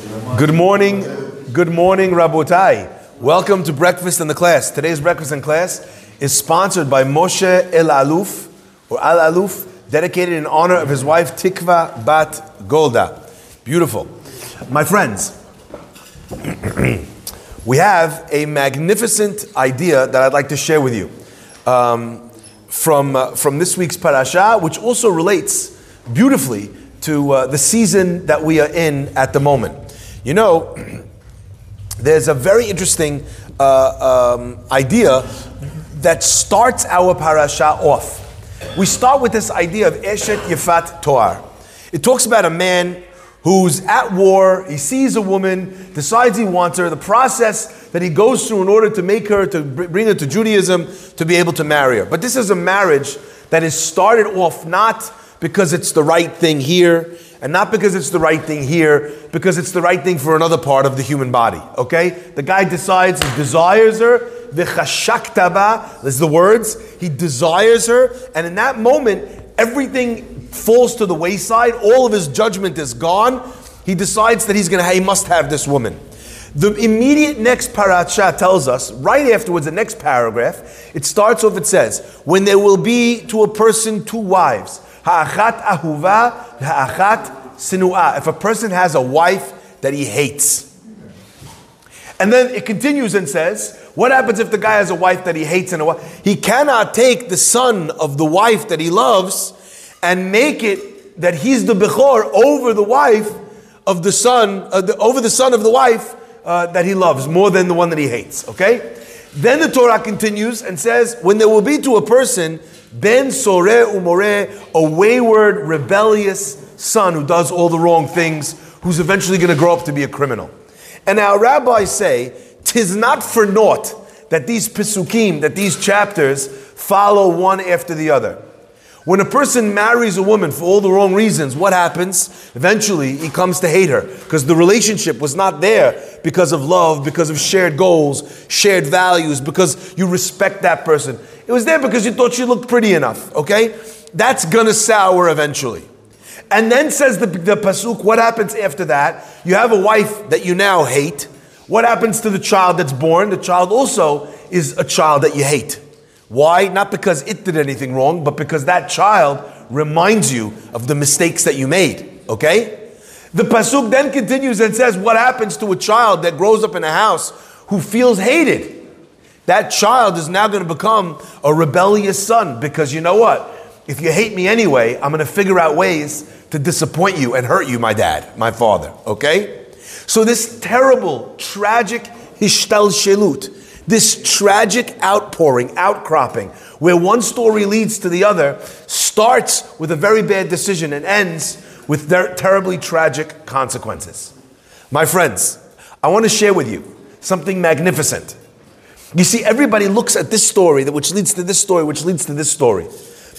Good morning, good morning, Rabotai. Welcome to Breakfast in the Class. Today's Breakfast in Class is sponsored by Moshe El Aluf, or Al Aluf, dedicated in honor of his wife Tikva Bat Golda. Beautiful. My friends, we have a magnificent idea that I'd like to share with you um, from, uh, from this week's parasha, which also relates beautifully to uh, the season that we are in at the moment. You know, there's a very interesting uh, um, idea that starts our parasha off. We start with this idea of Eshet Yefat Toar. It talks about a man who's at war, he sees a woman, decides he wants her, the process that he goes through in order to make her, to bring her to Judaism, to be able to marry her. But this is a marriage that is started off not because it's the right thing here, and not because it's the right thing here, because it's the right thing for another part of the human body. Okay? The guy decides he desires her, v'chashaktaba, is the words. He desires her, and in that moment, everything falls to the wayside, all of his judgment is gone. He decides that he's gonna he must have this woman. The immediate next parasha tells us, right afterwards, the next paragraph, it starts off, it says, when there will be to a person two wives. Ha'achat ahuva, ha'achat sinu'ah. If a person has a wife that he hates. And then it continues and says, what happens if the guy has a wife that he hates and a wife? He cannot take the son of the wife that he loves and make it that he's the bechor over the wife of the son, uh, the, over the son of the wife uh, that he loves more than the one that he hates. Okay? Then the Torah continues and says, when there will be to a person ben soreh umoreh, a wayward, rebellious son who does all the wrong things, who's eventually going to grow up to be a criminal. And our rabbis say, tis not for naught that these pisukim, that these chapters follow one after the other. When a person marries a woman for all the wrong reasons, what happens? Eventually, he comes to hate her because the relationship was not there because of love, because of shared goals, shared values, because you respect that person. It was there because you thought she looked pretty enough, okay? That's gonna sour eventually. And then says the, the Pasuk, what happens after that? You have a wife that you now hate. What happens to the child that's born? The child also is a child that you hate. Why? Not because it did anything wrong, but because that child reminds you of the mistakes that you made. Okay? The Pasuk then continues and says, What happens to a child that grows up in a house who feels hated? That child is now going to become a rebellious son because you know what? If you hate me anyway, I'm going to figure out ways to disappoint you and hurt you, my dad, my father. Okay? So, this terrible, tragic hishtal shelut, this tragic outpouring, outcropping, where one story leads to the other, starts with a very bad decision and ends with ter- terribly tragic consequences. My friends, I want to share with you something magnificent. You see, everybody looks at this story, which leads to this story, which leads to this story.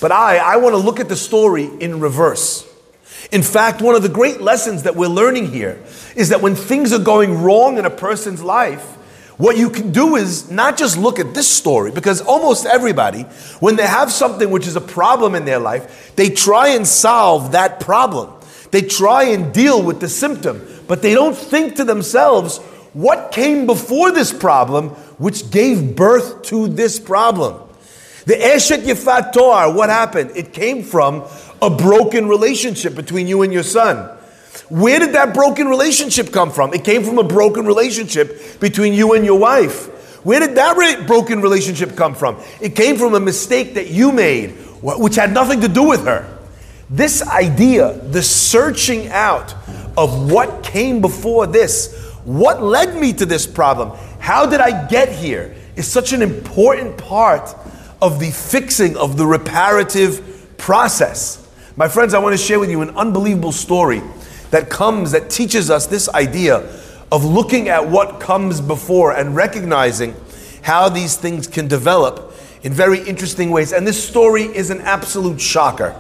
But I, I want to look at the story in reverse. In fact, one of the great lessons that we're learning here is that when things are going wrong in a person's life, what you can do is not just look at this story, because almost everybody, when they have something which is a problem in their life, they try and solve that problem. They try and deal with the symptom, but they don't think to themselves, what came before this problem which gave birth to this problem? The Eshet Yefat Toar, what happened? It came from a broken relationship between you and your son. Where did that broken relationship come from? It came from a broken relationship between you and your wife. Where did that re- broken relationship come from? It came from a mistake that you made, which had nothing to do with her. This idea, the searching out of what came before this, what led me to this problem, how did I get here, is such an important part of the fixing of the reparative process. My friends, I want to share with you an unbelievable story that comes, that teaches us this idea of looking at what comes before and recognizing how these things can develop in very interesting ways. And this story is an absolute shocker.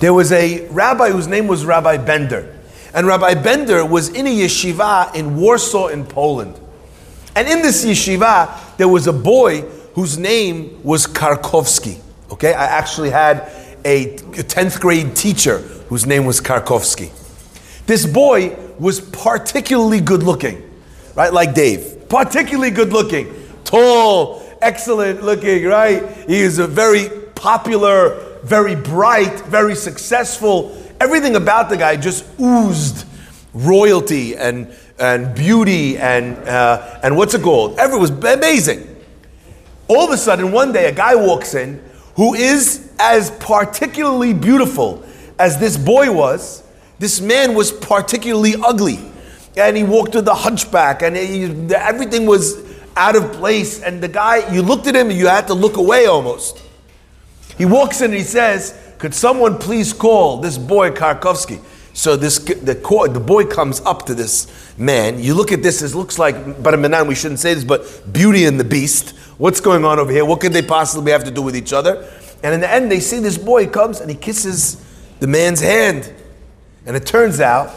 There was a rabbi whose name was Rabbi Bender. And Rabbi Bender was in a yeshiva in Warsaw, in Poland. And in this yeshiva, there was a boy whose name was Karkovsky. Okay, I actually had a 10th grade teacher whose name was Karkovsky. This boy was particularly good looking, right? Like Dave. Particularly good looking. Tall, excellent looking, right? He is a very popular, very bright, very successful. Everything about the guy just oozed royalty and, and beauty and, uh, and what's it called? Everything was amazing. All of a sudden, one day, a guy walks in who is as particularly beautiful as this boy was. This man was particularly ugly. And he walked with a hunchback, and he, everything was out of place. And the guy, you looked at him and you had to look away almost. He walks in and he says, Could someone please call this boy Karkovsky? So this the, the boy comes up to this man. You look at this, it looks like, but mean, we shouldn't say this, but Beauty and the Beast. What's going on over here? What could they possibly have to do with each other? And in the end, they see this boy comes and he kisses the man's hand. And it turns out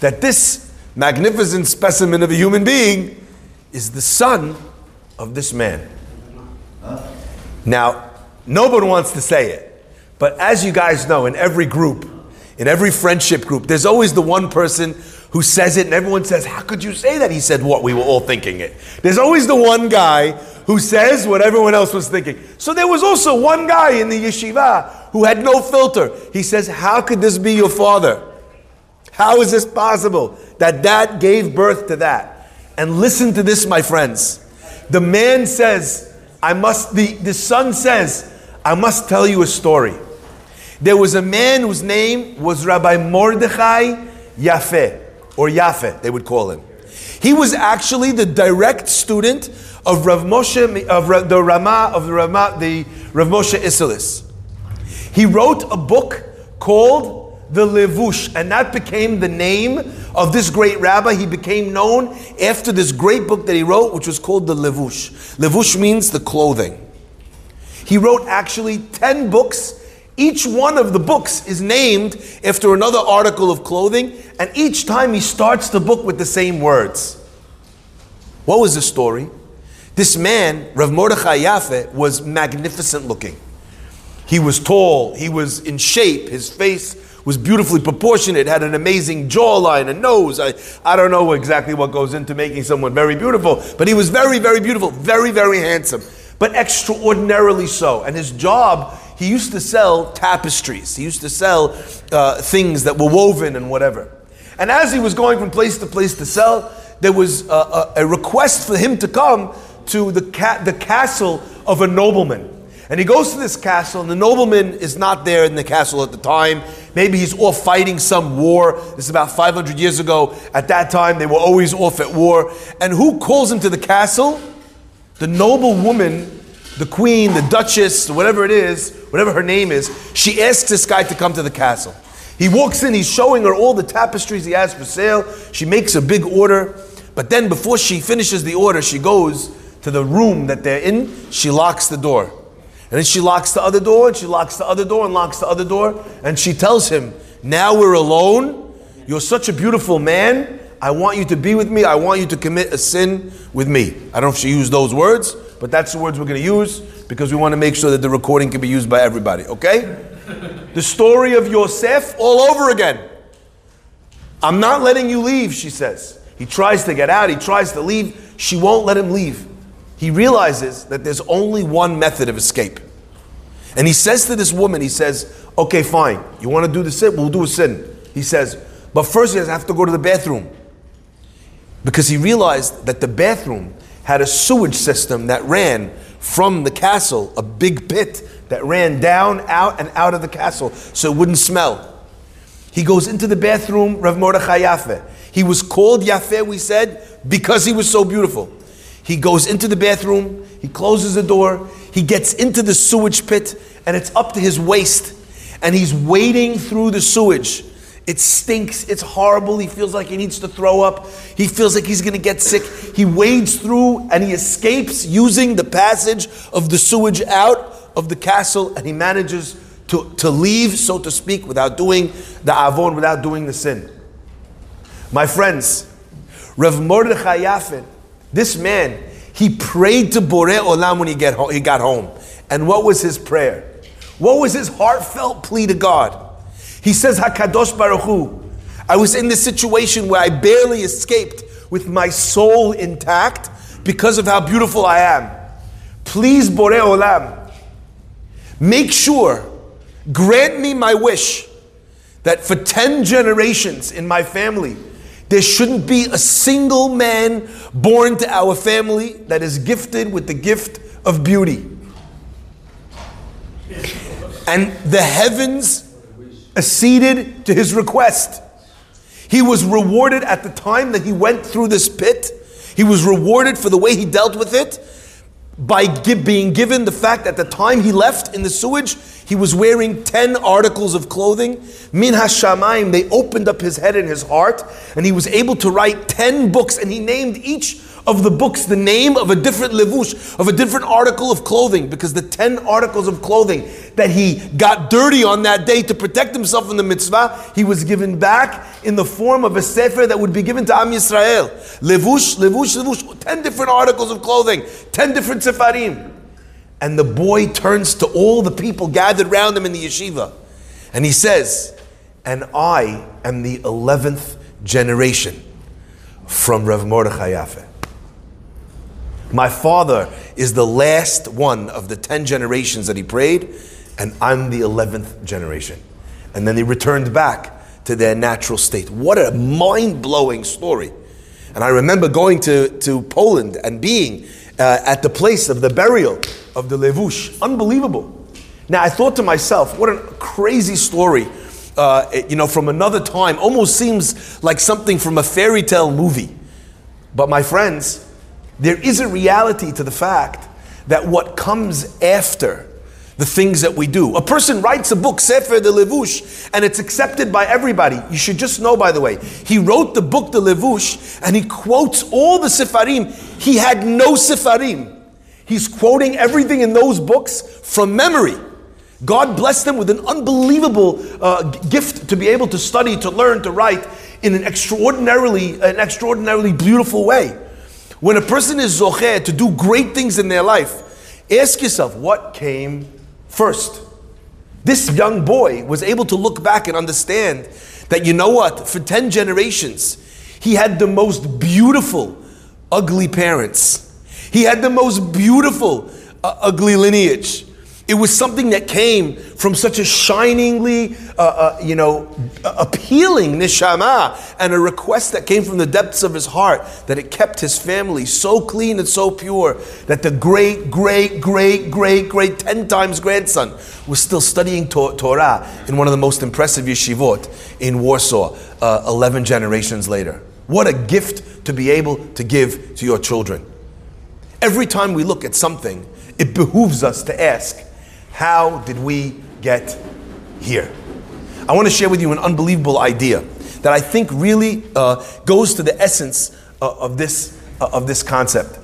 that this magnificent specimen of a human being is the son of this man. Now, nobody wants to say it, but as you guys know, in every group, in every friendship group, there's always the one person who says it, and everyone says, How could you say that? He said what? We were all thinking it. There's always the one guy who says what everyone else was thinking. So there was also one guy in the yeshiva who had no filter. He says, How could this be your father? How is this possible that that gave birth to that? And listen to this, my friends. The man says, I must, the, the son says, I must tell you a story. There was a man whose name was Rabbi Mordechai Yafeh, or Yafeh, they would call him. He was actually the direct student of Rav Moshe, of the Rama, of the Rama, the Rav Moshe Isserles. He wrote a book called the Levush, and that became the name of this great rabbi. He became known after this great book that he wrote, which was called the Levush. Levush means the clothing. He wrote actually 10 books each one of the books is named after another article of clothing, and each time he starts the book with the same words. What was the story? This man, Rav Mordechai Yafeh, was magnificent looking. He was tall, he was in shape, his face was beautifully proportionate, had an amazing jawline, a nose. I, I don't know exactly what goes into making someone very beautiful, but he was very, very beautiful, very, very handsome, but extraordinarily so. And his job he used to sell tapestries. He used to sell uh, things that were woven and whatever. And as he was going from place to place to sell, there was a, a, a request for him to come to the, ca- the castle of a nobleman. And he goes to this castle, and the nobleman is not there in the castle at the time. Maybe he's off fighting some war. This is about 500 years ago. At that time, they were always off at war. And who calls him to the castle? The noble woman the queen, the duchess, whatever it is, whatever her name is, she asks this guy to come to the castle. He walks in, he's showing her all the tapestries he has for sale. She makes a big order, but then before she finishes the order, she goes to the room that they're in, she locks the door. And then she locks the other door, and she locks the other door, and locks the other door, and she tells him, Now we're alone. You're such a beautiful man. I want you to be with me. I want you to commit a sin with me. I don't know if she used those words, but that's the words we're going to use because we want to make sure that the recording can be used by everybody, okay? the story of Yosef all over again. I'm not letting you leave, she says. He tries to get out, he tries to leave. She won't let him leave. He realizes that there's only one method of escape. And he says to this woman, he says, Okay, fine. You want to do the sin? We'll do a sin. He says, But first, he has to go to the bathroom. Because he realized that the bathroom had a sewage system that ran from the castle, a big pit that ran down, out, and out of the castle so it wouldn't smell. He goes into the bathroom, Rav Mordechai Yafeh. He was called Yafeh, we said, because he was so beautiful. He goes into the bathroom, he closes the door, he gets into the sewage pit, and it's up to his waist. And he's wading through the sewage it stinks. It's horrible. He feels like he needs to throw up. He feels like he's going to get sick. He wades through and he escapes using the passage of the sewage out of the castle and he manages to, to leave, so to speak, without doing the avon, without doing the sin. My friends, Rev Mordechai Yafeh, this man, he prayed to Borei Olam when he, get he got home. And what was his prayer? What was his heartfelt plea to God? He says, Hakadosh Baruch Hu, I was in this situation where I barely escaped with my soul intact because of how beautiful I am. Please, Borei Olam, make sure, grant me my wish that for 10 generations in my family, there shouldn't be a single man born to our family that is gifted with the gift of beauty. And the heavens acceded to his request. He was rewarded at the time that he went through this pit. He was rewarded for the way he dealt with it by give, being given the fact that at the time he left in the sewage, he was wearing 10 articles of clothing. Min Hashamayim, they opened up his head and his heart, and he was able to write 10 books, and he named each of the books the name of a different levush, of a different article of clothing, because the 10 articles of clothing that he got dirty on that day to protect himself from the mitzvah, he was given back in the form of a sefer that would be given to Am Yisrael. Levush, levush, levush, 10 different articles of clothing, 10 different sefarim. And the boy turns to all the people gathered around him in the yeshiva, and he says, And I am the 11th generation from Rav Mordechai Yafeh. My father is the last one of the 10 generations that he prayed, and I'm the 11th generation. And then they returned back to their natural state. What a mind blowing story. And I remember going to, to Poland and being uh, at the place of the burial of the Levush. Unbelievable. Now I thought to myself, what a crazy story. Uh, you know, from another time, almost seems like something from a fairy tale movie. But my friends, there is a reality to the fact that what comes after the things that we do. A person writes a book, Sefer de Levush, and it's accepted by everybody. You should just know, by the way, he wrote the book, de Levush, and he quotes all the Sefarim. He had no Sefarim. He's quoting everything in those books from memory. God blessed them with an unbelievable uh, gift to be able to study, to learn, to write in an extraordinarily, an extraordinarily beautiful way. When a person is zocher to do great things in their life, ask yourself what came first. This young boy was able to look back and understand that you know what? For 10 generations, he had the most beautiful, ugly parents. He had the most beautiful, uh, ugly lineage. It was something that came from such a shiningly, uh, uh, you know, appealing neshama and a request that came from the depths of his heart that it kept his family so clean and so pure that the great, great, great, great, great 10 times grandson was still studying to- Torah in one of the most impressive yeshivot in Warsaw uh, 11 generations later. What a gift to be able to give to your children. Every time we look at something, it behooves us to ask, how did we get here? I want to share with you an unbelievable idea that I think really uh, goes to the essence uh, of, this, uh, of this concept.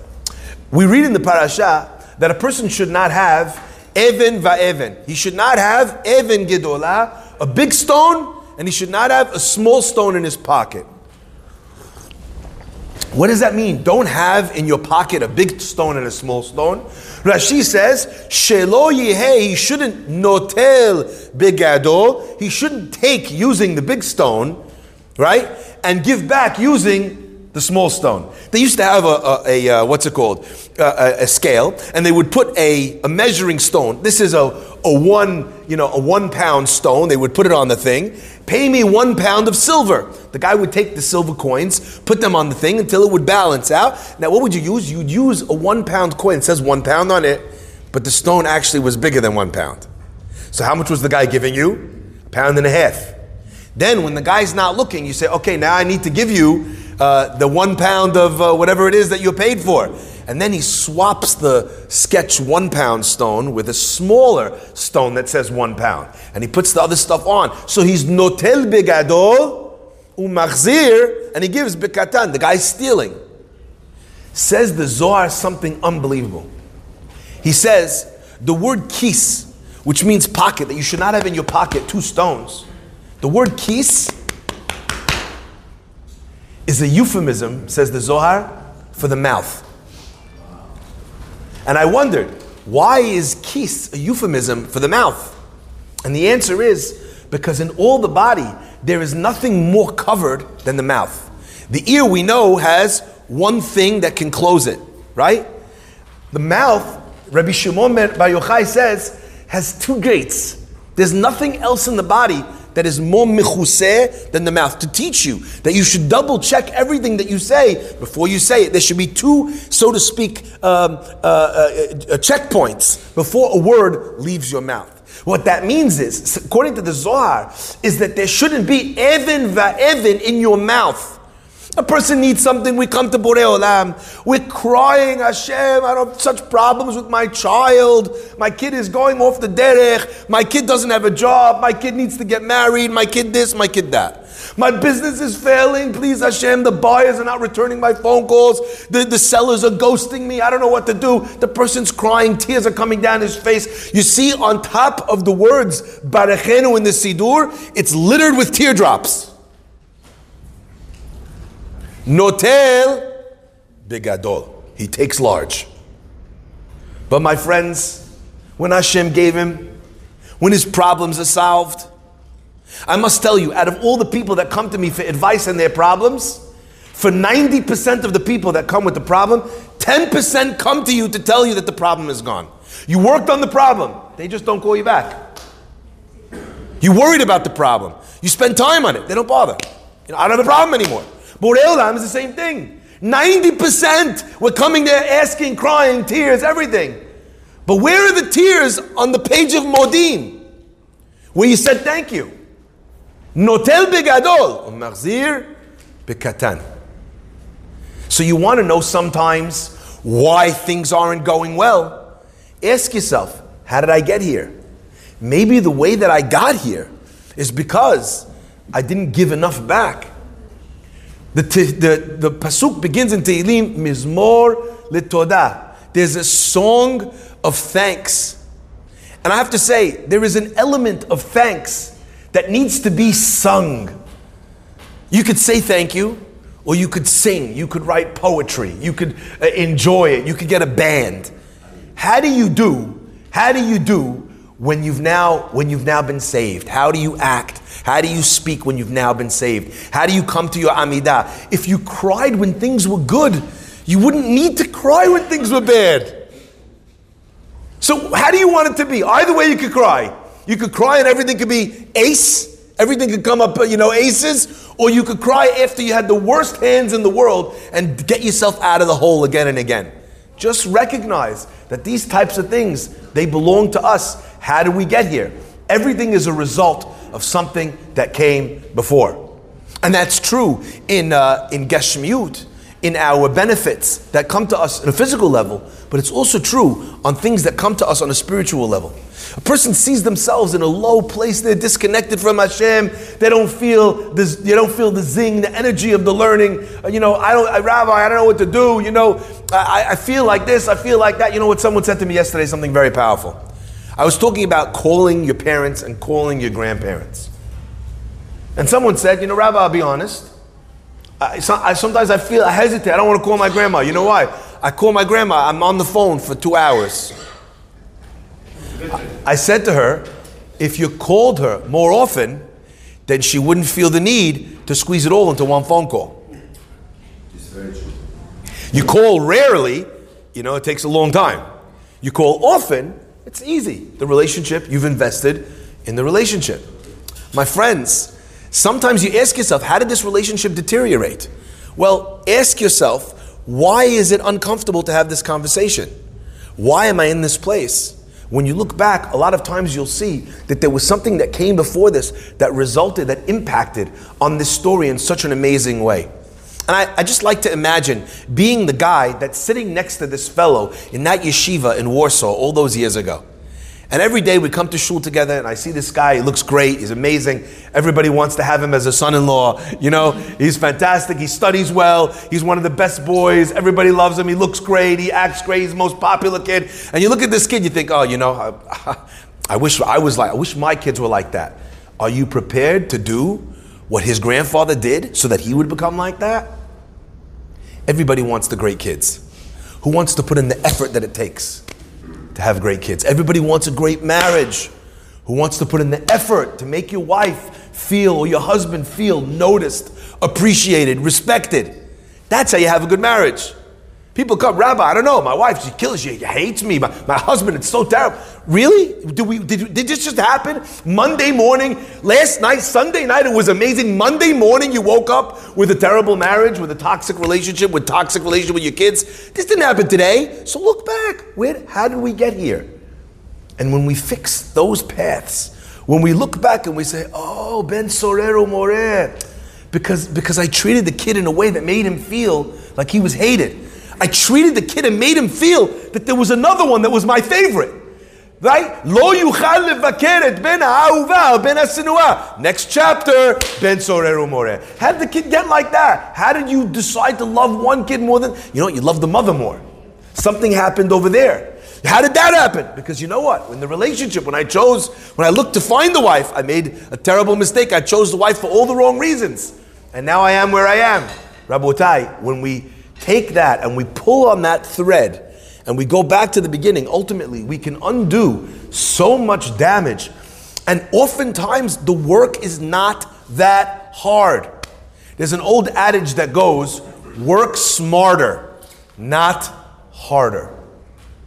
We read in the parasha that a person should not have even va'even. He should not have even gedola, a big stone, and he should not have a small stone in his pocket. What does that mean? Don't have in your pocket a big stone and a small stone. Rashi says, Shelo yehe, he shouldn't notel begado, he shouldn't take using the big stone, right, and give back using the small stone. They used to have a, a, a uh, what's it called, a, a, scale, and they would put a, a measuring stone. This is a, a one, you know, a one pound stone. They would put it on the thing. Pay me one pound of silver. The guy would take the silver coins, put them on the thing until it would balance out. Now, what would you use? You'd use a one pound coin. It says one pound on it, but the stone actually was bigger than one pound. So, how much was the guy giving you? A pound and a half. Then, when the guy's not looking, you say, okay, now I need to give you uh, the one pound of uh, whatever it is that you paid for. And then he swaps the sketch one pound stone with a smaller stone that says one pound. And he puts the other stuff on. So he's notel begadol umachzir, and he gives bekatan. The guy's stealing. Says the Zohar something unbelievable. He says the word kis, which means pocket, that you should not have in your pocket two stones. The word kis is a euphemism, says the Zohar, for the mouth. And I wondered, why is kis a euphemism for the mouth? And the answer is because in all the body, there is nothing more covered than the mouth. The ear we know has one thing that can close it, right? The mouth, Rabbi Shimon Bar Yochai says, has two gates. There's nothing else in the body that is more mechuseh than the mouth to teach you that you should double check everything that you say before you say it. There should be two, so to speak, um, uh, uh, uh, checkpoints before a word leaves your mouth. What that means is, according to the Zohar, is that there shouldn't be even va'even in your mouth. A person needs something, we come to Borei Olam. We're crying, Hashem, I have such problems with my child. My kid is going off the derech. My kid doesn't have a job. My kid needs to get married. My kid this, my kid that. My business is failing. Please, Hashem, the buyers are not returning my phone calls. The, the sellers are ghosting me. I don't know what to do. The person's crying. Tears are coming down his face. You see, on top of the words, Barachenu in the Sidur, it's littered with teardrops. Notel begadol. He takes large. But my friends, when Hashem gave him, when his problems are solved, I must tell you, out of all the people that come to me for advice and their problems, for 90% of the people that come with the problem, 10% come to you to tell you that the problem is gone. You worked on the problem, they just don't call you back. You worried about the problem, you spend time on it, they don't bother. You know, I don't have a problem anymore. Borei is the same thing. 90% were coming there asking, crying, tears, everything. But where are the tears on the page of Modim? Where you said thank you. Notel begadol, machzir bekatan. So you want to know sometimes why things aren't going well? Ask yourself, how did I get here? Maybe the way that I got here is because I didn't give enough back. The, the, the pasuk begins in Tehillim, Mizmor Litodah. There's a song of thanks. And I have to say, there is an element of thanks that needs to be sung. You could say thank you, or you could sing, you could write poetry, you could uh, enjoy it, you could get a band. How do you do? How do you do when you've now when you've now been saved? How do you act? How do you speak when you've now been saved? How do you come to your amidah? If you cried when things were good, you wouldn't need to cry when things were bad. So how do you want it to be? Either way you could cry. You could cry and everything could be ace, everything could come up, you know, aces, or you could cry after you had the worst hands in the world and get yourself out of the hole again and again. Just recognize that these types of things, they belong to us. How did we get here? Everything is a result of something that came before. And that's true in, uh, in Geshmiut, in our benefits that come to us on a physical level, but it's also true on things that come to us on a spiritual level. A person sees themselves in a low place, they're disconnected from Hashem, they don't feel this, they don't feel the zing, the energy of the learning. Uh, you know, I don't, I, Rabbi, I don't know what to do. You know, I, I feel like this, I feel like that. You know what someone said to me yesterday, something very powerful. I was talking about calling your parents and calling your grandparents. And someone said, you know, Rabbi, I'll be honest. I, I, sometimes I feel I hesitate. I don't want to call my grandma. You know why? I call my grandma. I'm on the phone for two hours. I, I said to her, if you called her more often, then she wouldn't feel the need to squeeze it all into one phone call. You call rarely, you know, it takes a long time. You call often, it's easy. The relationship, you've invested in the relationship. My friends, sometimes you ask yourself, how did this relationship deteriorate? Well, ask yourself, why is it uncomfortable to have this conversation? Why am I in this place? When you look back, a lot of times you'll see that there was something that came before this that resulted, that impacted on this story in such an amazing way. And I, I, just like to imagine being the guy that's sitting next to this fellow in that yeshiva in Warsaw all those years ago. And every day we come to shul together, and I see this guy. He looks great. He's amazing. Everybody wants to have him as a son-in-law. You know, he's fantastic. He studies well. He's one of the best boys. Everybody loves him. He looks great. He acts great. He's the most popular kid. And you look at this kid, you think, oh, you know, I, I wish I was like. I wish my kids were like that. Are you prepared to do what his grandfather did so that he would become like that? Everybody wants the great kids. Who wants to put in the effort that it takes to have great kids? Everybody wants a great marriage. who wants to put in the effort to make your wife feel or your husband feel noticed, appreciated, respected. That's how you have a good marriage. People come, Rabbi, I don't know, my wife, she kills you, she hates me, my, my husband, it's so terrible. Really? Did, we, did, did this just happen? Monday morning, last night, Sunday night, it was amazing. Monday morning, you woke up with a terrible marriage, with a toxic relationship, with toxic relationship with your kids. This didn't happen today. So look back. Where, how did we get here? And when we fix those paths, when we look back and we say, oh, Ben Soreh Umoreh, because, because I treated the kid in a way that made him feel like he was hated. I treated the kid and made him feel that there was another one that was my favorite. Right? Lo yuchal ben ben. Next chapter, ben soreh umoreh. How did the kid get like that? How did you decide to love one kid more than, you know, you love the mother more? Something happened over there. How did that happen? Because you know what? In the relationship, when I chose, when I looked to find the wife, I made a terrible mistake. I chose the wife for all the wrong reasons. And now I am where I am. Rabotai, when we take that and we pull on that thread and we go back to the beginning, ultimately we can undo so much damage. And oftentimes the work is not that hard. There's an old adage that goes, work smarter, not harder.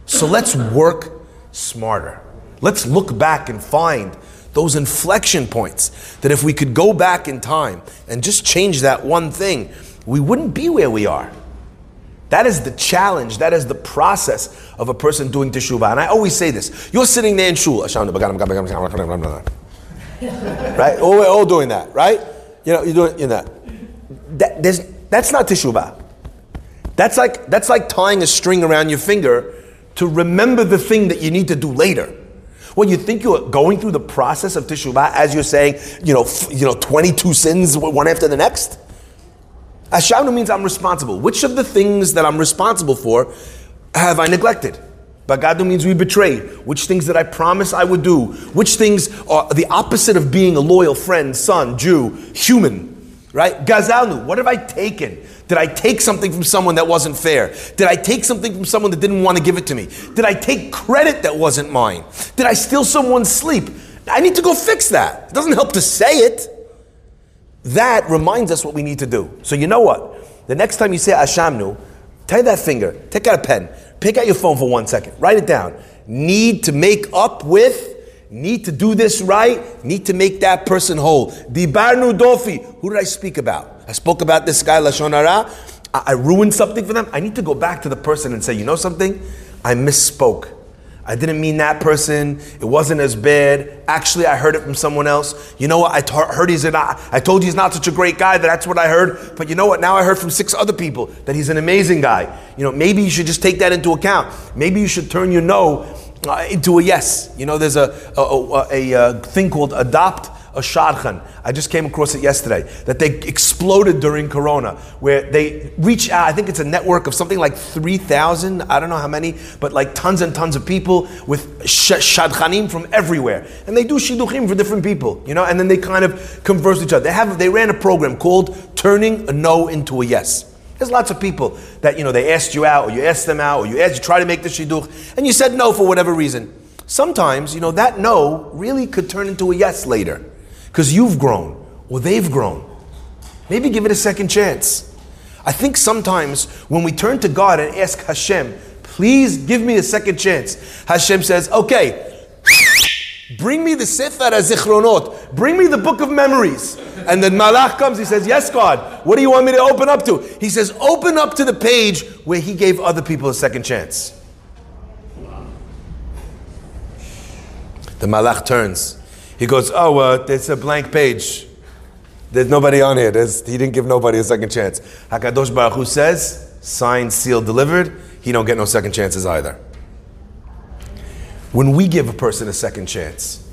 So let's work smarter. Let's look back and find those inflection points that if we could go back in time and just change that one thing, we wouldn't be where we are. That is the challenge. That is the process of a person doing teshuvah. And I always say this: You're sitting there in shul, right? All, we're all doing that, right? You know, you're doing you know, that. There's, that's not teshuvah. That's like that's like tying a string around your finger to remember the thing that you need to do later. When you think you're going through the process of teshuvah as you're saying, you know, you know, 22 sins one after the next. Ashamnu means I'm responsible. Which of the things that I'm responsible for have I neglected? Bagadu means we betrayed. Which things did I promise I would do? Which things are the opposite of being a loyal friend, son, Jew, human? Right? Gazalnu, what have I taken? Did I take something from someone that wasn't fair? Did I take something from someone that didn't want to give it to me? Did I take credit that wasn't mine? Did I steal someone's sleep? I need to go fix that. It doesn't help to say it. That reminds us what we need to do. So you know what? The next time you say Ashamnu, take that finger, take out a pen, pick out your phone for one second, write it down. Need to make up with, need to do this right, need to make that person whole. Dibarnu dofi. Who did I speak about? I spoke about this guy, Lashon Hara. I, I ruined something for them. I need to go back to the person and say, you know something? I misspoke. I didn't mean that person. It wasn't as bad. Actually, I heard it from someone else. You know what? I t- heard he's not. I told you he's not such a great guy. That that's what I heard. But you know what? Now I heard from six other people that he's an amazing guy. You know, maybe you should just take that into account. Maybe you should turn your no uh, into a yes. You know, there's a a, a, a, a thing called adopt a shadchan. I just came across it yesterday that they exploded during Corona, where they reach out. I think it's a network of something like three thousand. I don't know how many, but like tons and tons of people with shadchanim from everywhere, and they do shiduchim for different people, you know, and then they kind of converse with each other. They have they ran a program called "Turning a No into a Yes." There's lots of people that you know they asked you out, or you asked them out, or you asked you try to make the shidduch, and you said no for whatever reason. Sometimes, you know, that no really could turn into a yes later because you've grown or they've grown. Maybe give it a second chance. I think sometimes when we turn to God and ask Hashem, please give me a second chance, Hashem says, okay, bring me the Sefer HaZichronot, bring me the book of memories. And then Malach comes, he says, yes, God, what do you want me to open up to? He says, open up to the page where he gave other people a second chance. The Malach turns he goes, Oh, uh, there's a blank page. There's nobody on here. There's, he didn't give nobody a second chance. Hakadosh Baruch Hu says, signed, sealed, delivered. He don't get no second chances either. When we give a person a second chance,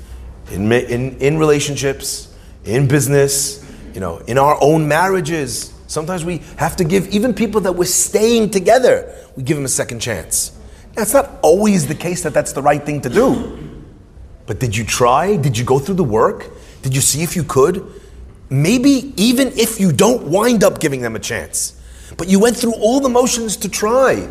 in, in, in relationships, in business, you know, in our own marriages, sometimes we have to give even people that we're staying together, we give them a second chance. It's not always the case that that's the right thing to do. But did you try? Did you go through the work? Did you see if you could? Maybe even if you don't wind up giving them a chance, but you went through all the motions to try.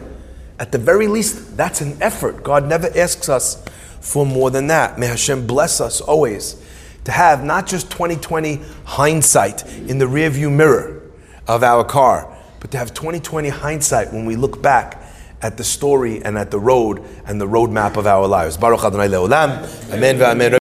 At the very least, that's an effort. God never asks us for more than that. May Hashem bless us always to have not just 2020 hindsight in the rearview mirror of our car, but to have 2020 hindsight when we look back at the story and at the road and the roadmap of our lives. Baruch Adonai Leolam. Amen.